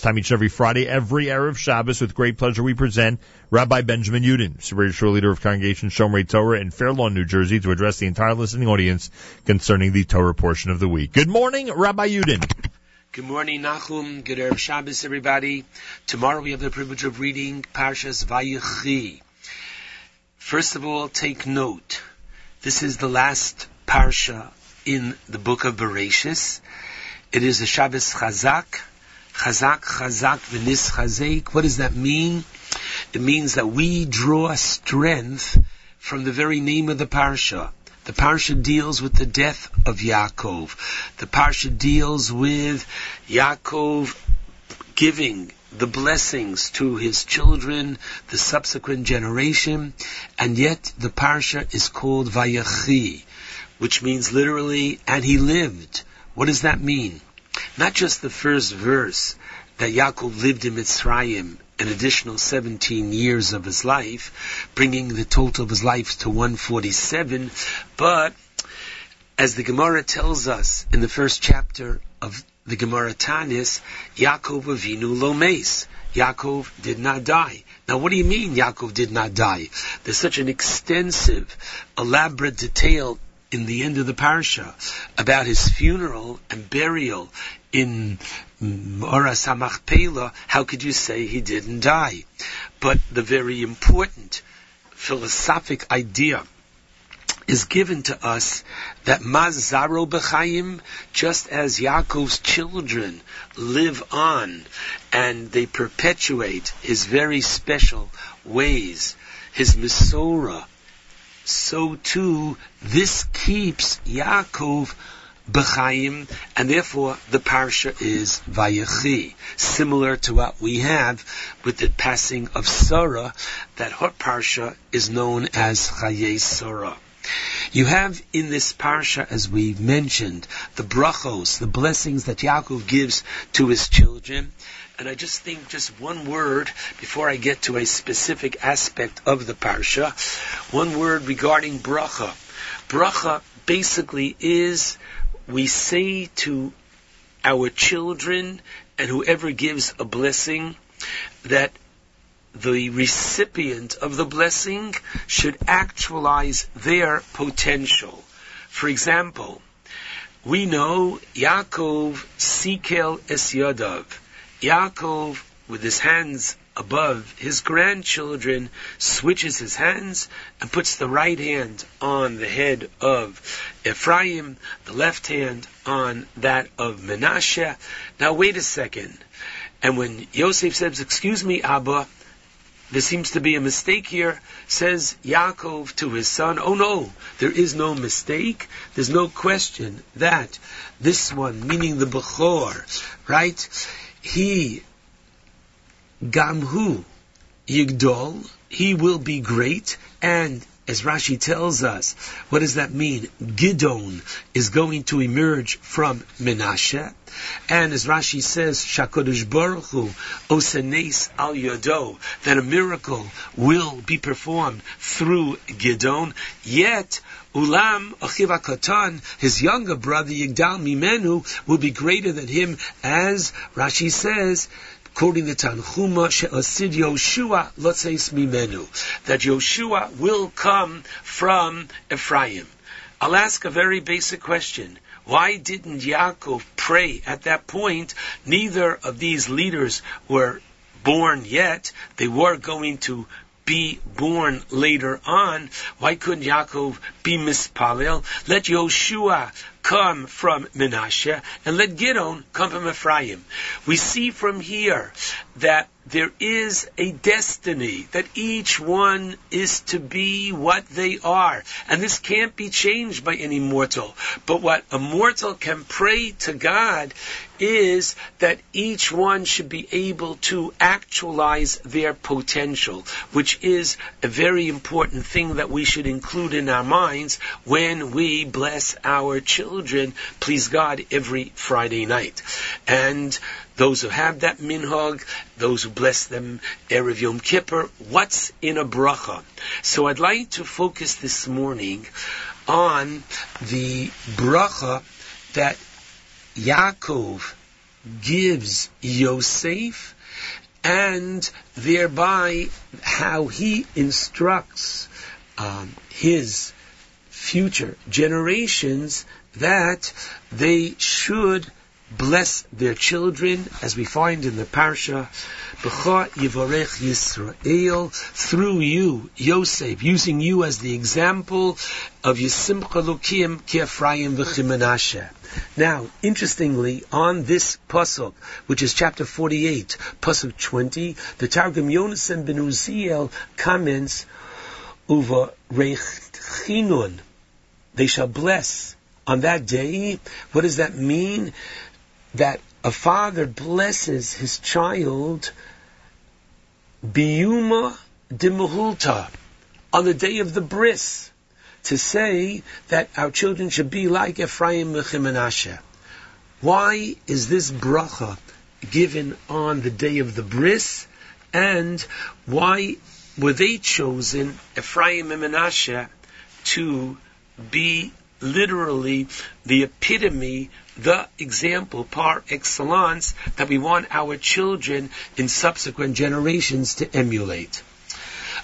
Time each and every Friday, every Erev Shabbos. With great pleasure, we present Rabbi Benjamin Yudin, Shul Leader of Congregation Shomrei Torah in Fair Lawn, New Jersey, to address the entire listening audience concerning the Torah portion of the week. Good morning, Rabbi Yudin. Good morning, Nachum. Good Erev Shabbos, everybody. Tomorrow we have the privilege of reading Parshas Vayechi. First of all, take note. This is the last Parsha in the book of Bereshis. It is a Shabbos Chazak. Chazak, Chazak, V'nis Chazek. What does that mean? It means that we draw strength from the very name of the Parsha. The Parsha deals with the death of Yaakov. The Parsha deals with Yaakov giving the blessings to his children, the subsequent generation, and yet the Parsha is called Vayachi, which means literally, and he lived. What does that mean? Not just the first verse that Yaakov lived in Mitzrayim an additional 17 years of his life, bringing the total of his life to 147, but as the Gemara tells us in the first chapter of the Gemara Tanis, Yaakov Avinu Lomes. Yaakov did not die. Now, what do you mean Yaakov did not die? There's such an extensive, elaborate detail in the end of the parsha about his funeral and burial in Ora Samachpela, how could you say he didn't die? But the very important philosophic idea is given to us that Mazaro just as Yaakov's children live on and they perpetuate his very special ways, his Misora, so too this keeps Yaakov b'chaim, and therefore the parsha is Vayechi, similar to what we have with the passing of Sarah, that her parsha is known as Chaye Sarah. You have in this parsha, as we mentioned, the brachos, the blessings that Yaakov gives to his children. And I just think just one word before I get to a specific aspect of the parsha, one word regarding bracha. Bracha basically is we say to our children and whoever gives a blessing that the recipient of the blessing should actualize their potential. For example, we know Yaakov Sikel Es. Yaakov, with his hands above his grandchildren switches his hands and puts the right hand on the head of Ephraim, the left hand on that of Menashe. Now wait a second. And when Yosef says, excuse me, Abba, there seems to be a mistake here, says Yaakov to his son, oh no, there is no mistake. There's no question that this one, meaning the Bechor, right? He Gamhu Yigdol, he will be great, and as Rashi tells us, what does that mean? Gidon is going to emerge from Menashe, and as Rashi says, Shakodesh Baruch Hu Osenes al Yodo, that a miracle will be performed through Gidon. Yet Ulam Achiva Katan, his younger brother Yigdal Mimenu, will be greater than him, as Rashi says quoting the Tanchuma, She'asid Yoshua Lotzeis Mimenu, that Yoshua will come from Ephraim. I'll ask a very basic question. Why didn't Yaakov pray at that point? Neither of these leaders were born yet. They were going to be born later on. Why couldn't Yaakov be mispalel? Let Yoshua come from Menashe and let Gidon come from Ephraim. We see from here that there is a destiny that each one is to be what they are. And this can't be changed by any mortal. But what a mortal can pray to God is that each one should be able to actualize their potential, which is a very important thing that we should include in our minds when we bless our children, please God, every Friday night. And those who have that minhag, those who bless them Erev Yom Kippur, what's in a bracha? So I'd like to focus this morning on the bracha that Yaakov gives Yosef and thereby how he instructs um, his future generations that they should bless their children, as we find in the parsha, B'cha Yivarech Yisrael, through you, Yosef, using you as the example of Yisimcha Lukim Ki Ephraim V'chimenashe. Now, interestingly, on this pasuk, which is chapter 48, pasuk 20, the Targum Yonasan ben Uziel comments, Uva Rechinun, they shall bless on that day. What does that mean? That a father blesses his child biyuma dimuhulta on the day of the bris to say that our children should be like Ephraim Menashe. Why is this bracha given on the day of the bris? And why were they chosen, Ephraim and Menashe, to be literally the epitome, the example par excellence that we want our children in subsequent generations to emulate.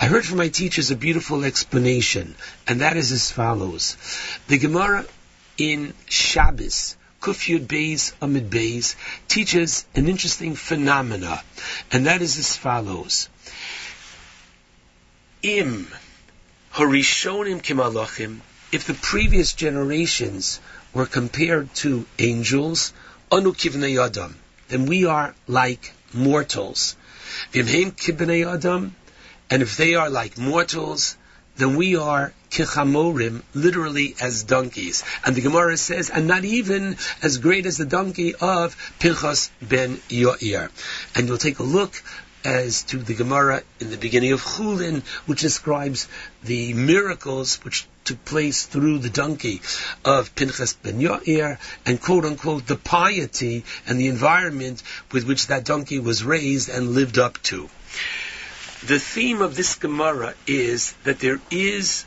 I heard from my teachers a beautiful explanation, and that is as follows. The Gemara in Shabbos, Kufyud Beis Amud Beis, teaches an interesting phenomena, and that is as follows. Im Harishonim Kimalachim if the previous generations were compared to angels, anu adam, then we are like mortals. Kibnei adam, and if they are like mortals, then we are kichamorim, literally as donkeys. And the Gemara says, and not even as great as the donkey of Pinchas ben Yoir. And you'll take a look as to the Gemara in the beginning of Chulin, which describes the miracles which took place through the donkey of Pinchas ben Yair, and quote unquote the piety and the environment with which that donkey was raised and lived up to. The theme of this Gemara is that there is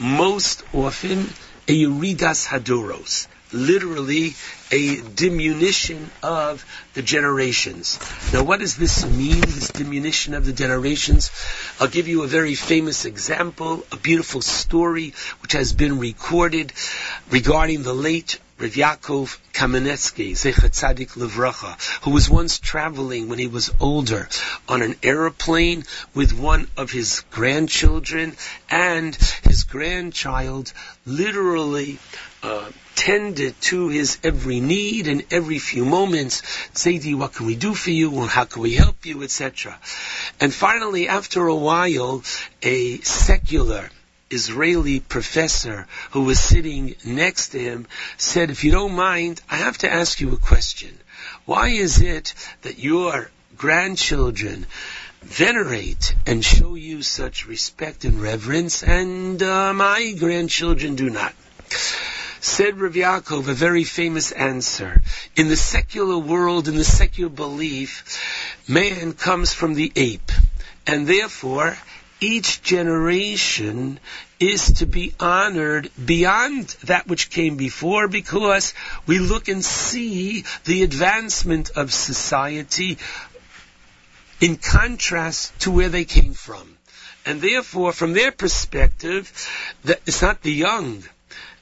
most often a Yeridas Hadoros, literally a diminution of the generations. Now, what does this mean, this diminution of the generations? I'll give you a very famous example, a beautiful story which has been recorded regarding the late Rav Yaakov Kamenetsky, Zecher Tzadik Levracha, who was once traveling when he was older on an aeroplane with one of his grandchildren, and his grandchild literally uh, tended to his every need and every few moments. Zaidi, what can we do for you? How can we help you? Etc. And finally, after a while, a secular Israeli professor who was sitting next to him said, if you don't mind, I have to ask you a question. Why is it that your grandchildren venerate and show you such respect and reverence and uh, my grandchildren do not? Said Rav Yaakov a very famous answer. In the secular world, in the secular belief, man comes from the ape. And therefore, each generation is to be honored beyond that which came before because we look and see the advancement of society in contrast to where they came from. And therefore, from their perspective, it's not the young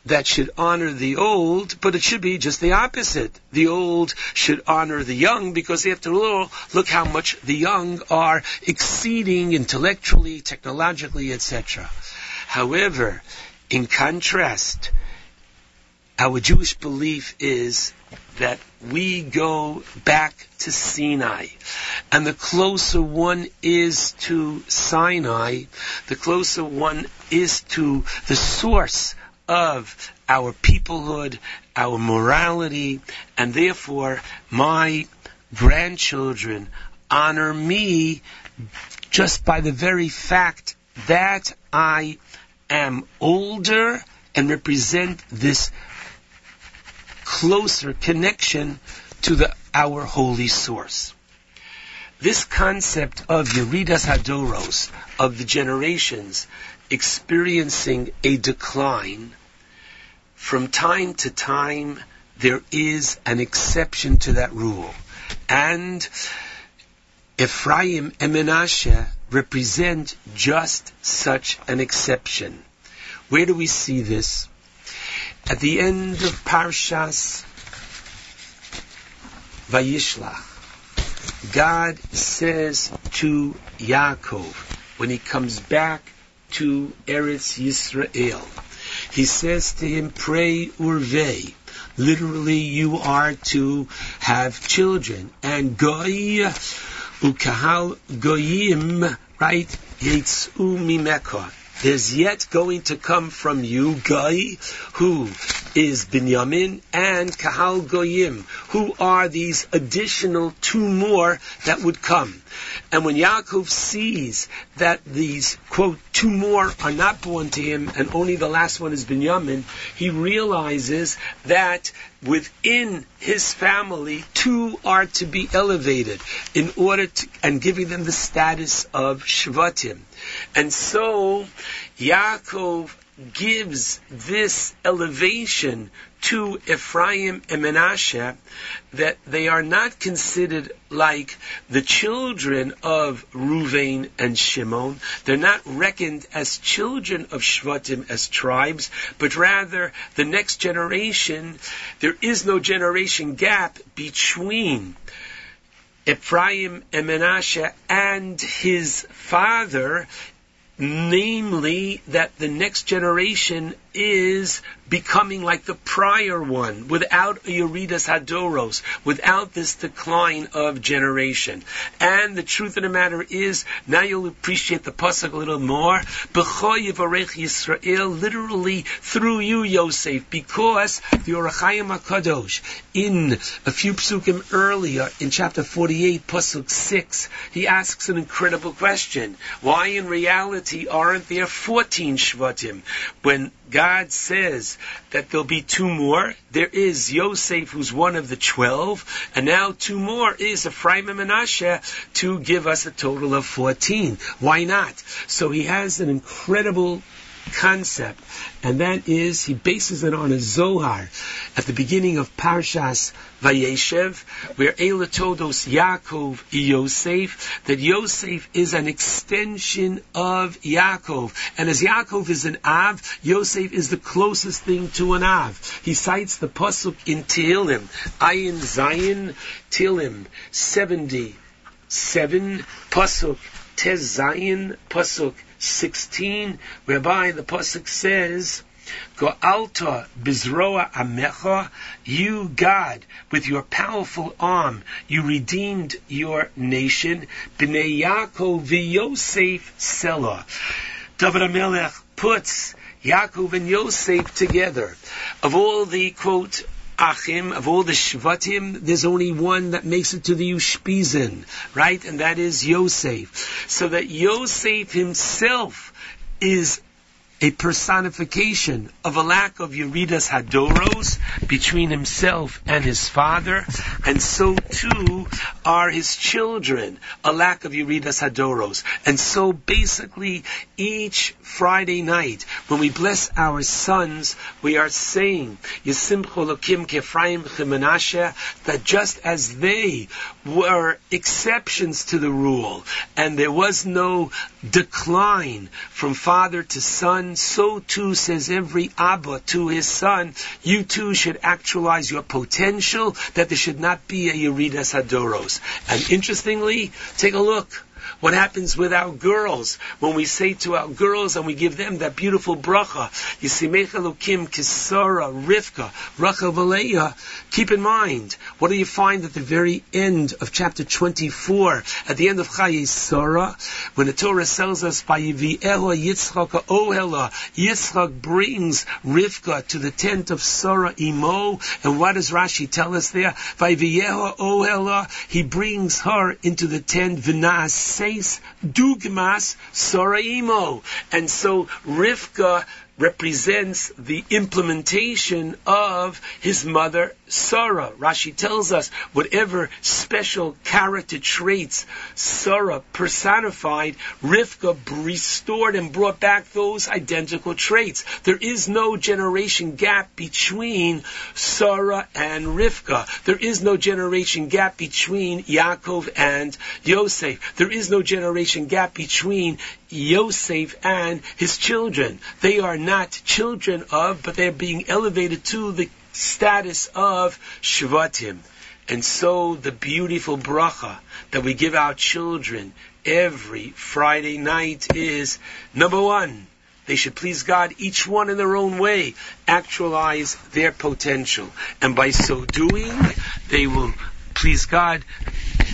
that should honor the old, but it should be just the opposite. The old should honor the young because after all, look how much the young are exceeding intellectually, technologically, etc. However, in contrast, our Jewish belief is that we go back to Sinai. And the closer one is to Sinai, the closer one is to the source of our peoplehood, our morality, and therefore my grandchildren honor me just by the very fact that I am older and represent this closer connection to the, our holy source. This concept of Yeridas Hadoros, of the generations experiencing a decline, from time to time, there is an exception to that rule. And Ephraim and Menashe represent just such an exception. Where do we see this? At the end of Parshas Vayishlach, God says to Yaakov when he comes back to Eretz Yisrael, he says to him, pray urvei. Literally, you are to have children. And goy ukahal goyim, right? Yetzu mimeka. There's yet going to come from you Guy, who is Binyamin, and Kahal Goyim, who are these additional two more that would come. And when Yaakov sees that these, quote, two more are not born to him and only the last one is Binyamin, he realizes that within his family, two are to be elevated in order to, and giving them the status of Shvatim. And so, Yaakov gives this elevation to Ephraim and Menashe that they are not considered like the children of Ruvain and Shimon. They're not reckoned as children of Shvatim as tribes, but rather the next generation. There is no generation gap between Ephraim and Menashe and his father namely that the next generation is becoming like the prior one without Yeridas Hadoros, without this decline of generation. And the truth of the matter is, now you'll appreciate the pasuk a little more. B'choy Yisrael, literally through you, Yosef, because the Ohr HaChaim HaKadosh, in a few psukim earlier, in chapter 48, pasuk 6, he asks an incredible question. Why in reality aren't there 14 Shvatim? When God says that there'll be two more. There is Yosef, who's one of the twelve, and now two more is Ephraim and Menashe to give us a total of fourteen. Why not? So he has an incredible concept, and that is he bases it on a Zohar at the beginning of Parshas Vayeshev, where Eila toldos Yaakov Yosef, that Yosef is an extension of Yaakov. And as Yaakov is an Av, Yosef is the closest thing to an Av. He cites the Pasuk in Tehillim, Ayin Zayin, Tehillim 77, Pasuk Tes Zayin, Pasuk 16, whereby the Pasuk says, Go'alta bizroa amecha, you God, with your powerful arm, you redeemed your nation. Bnei Yaakov v'Yosef Selah. David HaMelech puts Yaakov and Yosef together. Of all the quote Achim, of all the Shvatim, there's only one that makes it to the Ushpizin, right? And that is Yosef. So that Yosef himself is a personification of a lack of Yeridas Hadoros between himself and his father, and so too are his children, a lack of Yeridas Hadoros. And so basically, each Friday night, when we bless our sons, we are saying, Yesimcho Lokim Kefraim Chemenashe, that just as they were exceptions to the rule, and there was no decline from father to son, so too says every Abba to his son, you too should actualize your potential, that there should not be a Yeridas Hadoros. And interestingly, take a look. What happens with our girls when we say to our girls and we give them that beautiful bracha, Yisimecha Lukim Kisara Rivka Rachel Keep in mind, what do you find at the very end of chapter 24, at the end of Chaye when the Torah tells us by Yivi'eha Yitzchak Ohela, Yitzchak brings Rivka to the tent of Sarah Imo, and what does Rashi tell us there? By Ohela, he brings her into the tent V'na'as says dugmas soraimo. And so Rivka represents the implementation of his mother Sarah, Rashi tells us, whatever special character traits Sarah personified, Rivka restored and brought back those identical traits. There is no generation gap between Sarah and Rivka. There is no generation gap between Yaakov and Yosef. There is no generation gap between Yosef and his children. They are not children of, but they're being elevated to the status of Shvatim. And so the beautiful bracha that we give our children every Friday night is number one, they should please God, each one in their own way, actualize their potential. And by so doing, they will please God,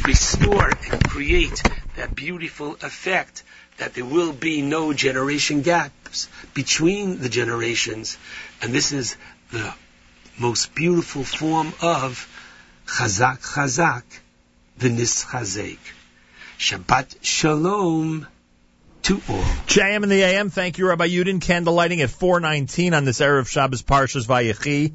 restore and create that beautiful effect that there will be no generation gaps between the generations. And this is the most beautiful form of chazak chazak, the nischazek. Shabbat shalom to all. JM in the AM. Thank you, Rabbi Yudin. Candle lighting at 419 on this Erev Shabbos Parshas Vayechi.